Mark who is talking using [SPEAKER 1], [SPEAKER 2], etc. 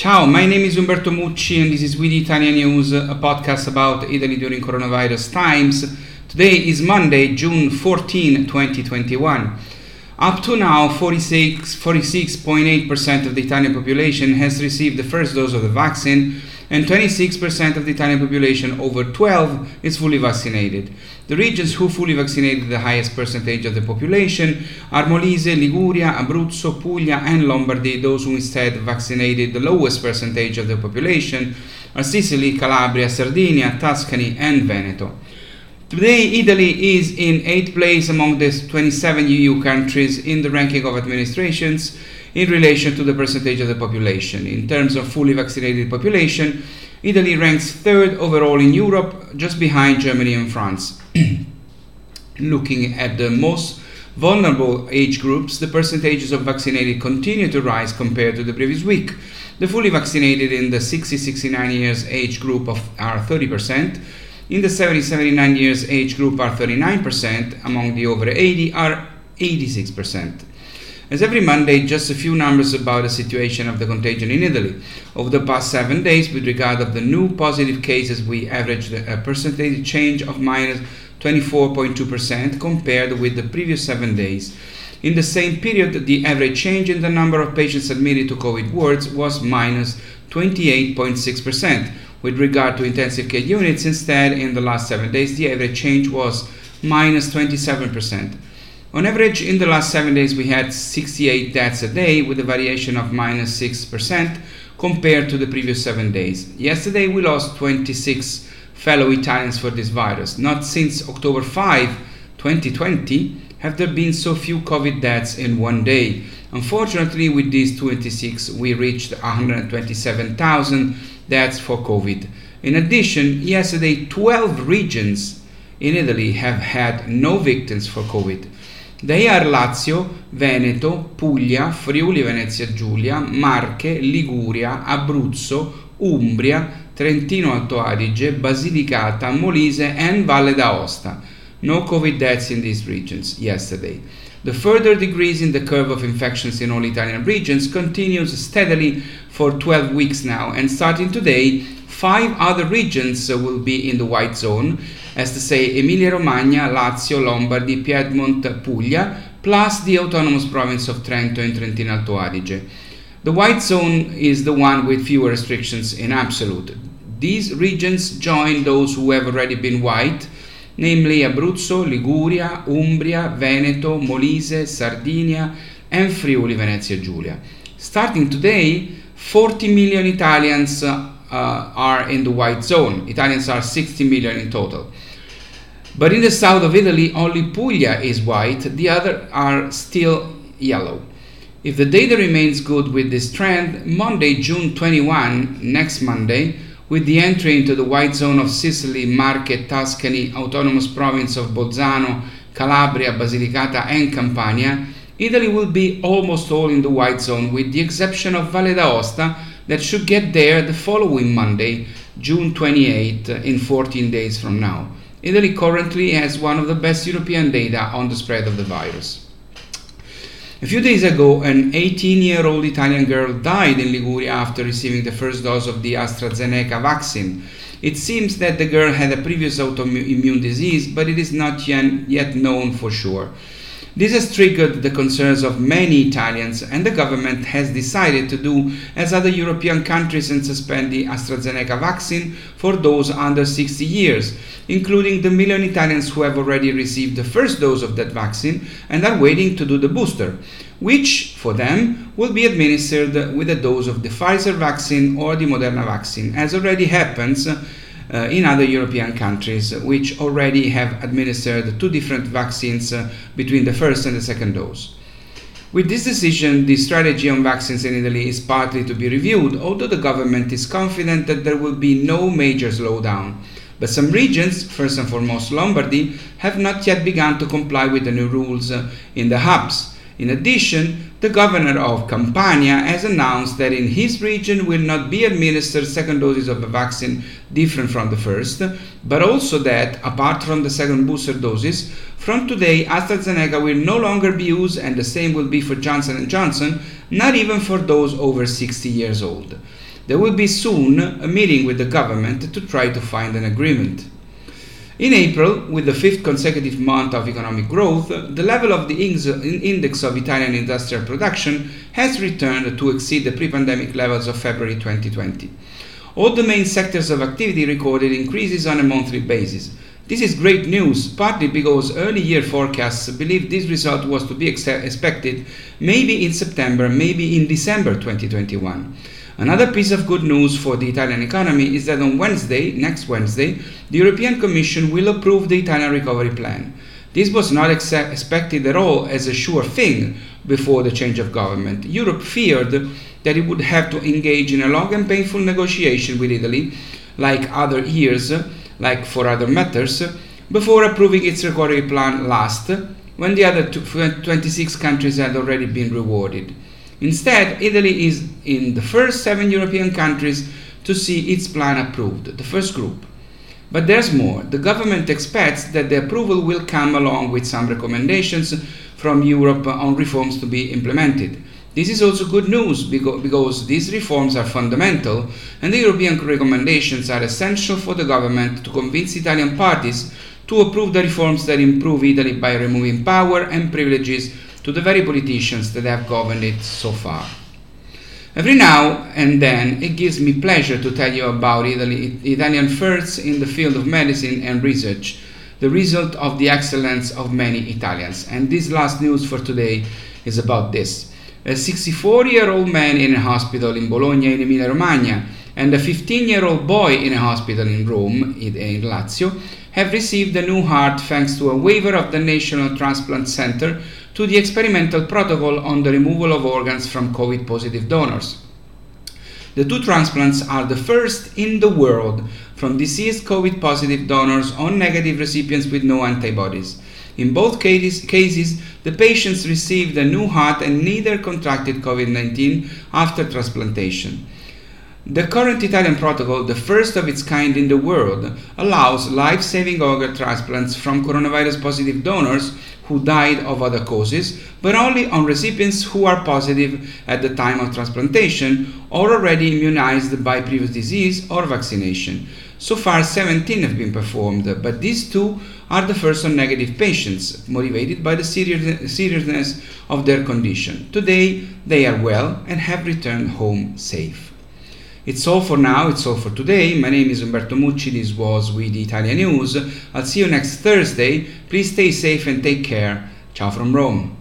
[SPEAKER 1] Ciao, my name is Umberto Mucci and this is We the Italian News, a podcast about Italy during coronavirus times. Today is Monday, June 14, 2021. Up to now, 46, 46.8% of the Italian population has received the first dose of the vaccine, and 26% of the Italian population over 12 is fully vaccinated. The regions who fully vaccinated the highest percentage of the population are Molise, Liguria, Abruzzo, Puglia, and Lombardy. Those who instead vaccinated the lowest percentage of the population are Sicily, Calabria, Sardinia, Tuscany, and Veneto. Today, Italy is in 8th place among the 27 EU countries in the ranking of administrations in relation to the percentage of the population. In terms of fully vaccinated population, Italy ranks third overall in Europe, just behind Germany and France. Looking at the most vulnerable age groups, the percentages of vaccinated continue to rise compared to the previous week. The fully vaccinated in the 60 69 years age group of, are 30%. In the 70 79 years age group are 39%, among the over 80 are 86%. As every Monday, just a few numbers about the situation of the contagion in Italy. Over the past seven days, with regard of the new positive cases, we averaged a percentage change of minus 24.2% compared with the previous seven days. In the same period, the average change in the number of patients admitted to COVID wards was minus 28.6%. With regard to intensive care units, instead, in the last seven days, the average change was minus 27%. On average, in the last seven days, we had 68 deaths a day with a variation of minus 6% compared to the previous seven days. Yesterday, we lost 26 fellow Italians for this virus. Not since October 5, 2020, have there been so few COVID deaths in one day. Unfortunately, with these 26, we reached 127,000 deaths for COVID. In addition, yesterday, 12 regions in Italy have had no victims for COVID. They are Lazio, Veneto, Puglia, Friuli Venezia Giulia, Marche, Liguria, Abruzzo, Umbria, Trentino Alto Adige, Basilicata, Molise, and Valle d'Aosta. No COVID deaths in these regions yesterday. The further decrease in the curve of infections in all Italian regions continues steadily for 12 weeks now, and starting today, five other regions will be in the white zone, as to say Emilia Romagna, Lazio, Lombardy, Piedmont, Puglia, plus the autonomous province of Trento and Trentino Alto Adige. The white zone is the one with fewer restrictions in absolute. These regions join those who have already been white, namely Abruzzo, Liguria, Umbria, Veneto, Molise, Sardinia, and Friuli Venezia Giulia. Starting today, 40 million Italians uh, are in the white zone. Italians are 60 million in total. But in the south of Italy, only Puglia is white, the other are still yellow. If the data remains good with this trend, Monday, June 21, next Monday, with the entry into the white zone of Sicily, Marche, Tuscany, autonomous province of Bolzano, Calabria, Basilicata, and Campania, Italy will be almost all in the white zone with the exception of Valle d'Aosta that should get there the following Monday, June 28, in 14 days from now. Italy currently has one of the best European data on the spread of the virus. A few days ago, an 18 year old Italian girl died in Liguria after receiving the first dose of the AstraZeneca vaccine. It seems that the girl had a previous autoimmune disease, but it is not yet known for sure. This has triggered the concerns of many Italians, and the government has decided to do as other European countries and suspend the AstraZeneca vaccine for those under 60 years, including the million Italians who have already received the first dose of that vaccine and are waiting to do the booster, which for them will be administered with a dose of the Pfizer vaccine or the Moderna vaccine, as already happens in other European countries, which already have administered two different vaccines uh, between the first and the second dose. With this decision, the strategy on vaccines in Italy is partly to be reviewed, although the government is confident that there will be no major slowdown. But some regions, first and foremost Lombardy, have not yet begun to comply with the new rules uh, in the hubs. In addition, the governor of Campania has announced that in his region will not be administered second doses of a vaccine different from the first, but also that, apart from the second booster doses, from today AstraZeneca will no longer be used and the same will be for Johnson & Johnson, not even for those over 60 years old. There will be soon a meeting with the government to try to find an agreement. In April, with the fifth consecutive month of economic growth, the level of the index of Italian industrial production has returned to exceed the pre pandemic levels of February 2020. All the main sectors of activity recorded increases on a monthly basis. This is great news, partly because early year forecasts believed this result was to be ex- expected maybe in September, maybe in December 2021. Another piece of good news for the Italian economy is that on Wednesday, next Wednesday, the European Commission will approve the Italian recovery plan. This was not ex- expected at all as a sure thing before the change of government. Europe feared that it would have to engage in a long and painful negotiation with Italy, like other years, like for other matters, before approving its recovery plan last, when the other 26 countries had already been rewarded. Instead, Italy is in the first seven European countries to see its plan approved, the first group. But there's more. The government expects that the approval will come along with some recommendations from Europe on reforms to be implemented. This is also good news because these reforms are fundamental and the European recommendations are essential for the government to convince Italian parties to approve the reforms that improve Italy by removing power and privileges to the very politicians that have governed it so far. Every now and then, it gives me pleasure to tell you about Italy, Italian firsts in the field of medicine and research, the result of the excellence of many Italians. And this last news for today is about this. A 64 year old man in a hospital in Bologna, in Emilia Romagna, and a 15 year old boy in a hospital in Rome, in Lazio, have received a new heart thanks to a waiver of the National Transplant Center to the experimental protocol on the removal of organs from COVID positive donors. The two transplants are the first in the world from deceased COVID positive donors on negative recipients with no antibodies. In both cases, the patients received a new heart and neither contracted COVID 19 after transplantation. The current Italian protocol, the first of its kind in the world, allows life saving organ transplants from coronavirus positive donors who died of other causes, but only on recipients who are positive at the time of transplantation or already immunized by previous disease or vaccination. So far, 17 have been performed, but these two are the first on negative patients, motivated by the seriousness of their condition. Today, they are well and have returned home safe. It's all for now, it's all for today. My name is Umberto Mucci. This was We the Italian News. I'll see you next Thursday. Please stay safe and take care. Ciao from Rome.